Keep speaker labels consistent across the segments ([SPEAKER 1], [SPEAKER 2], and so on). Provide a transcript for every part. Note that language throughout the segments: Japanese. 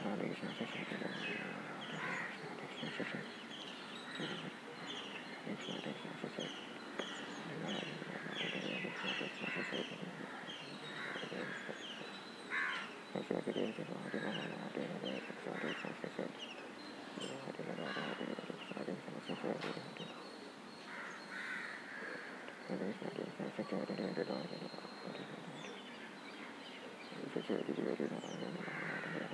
[SPEAKER 1] Thank d y you.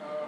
[SPEAKER 1] Uh...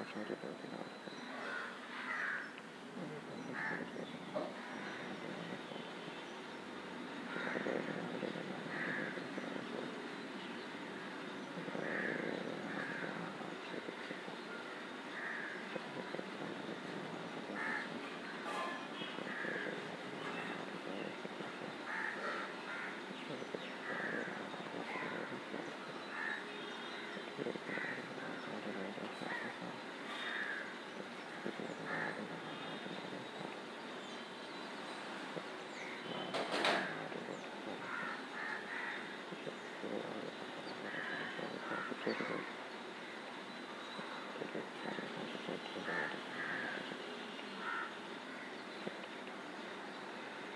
[SPEAKER 1] Es 这 a c h a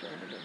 [SPEAKER 1] Thank you.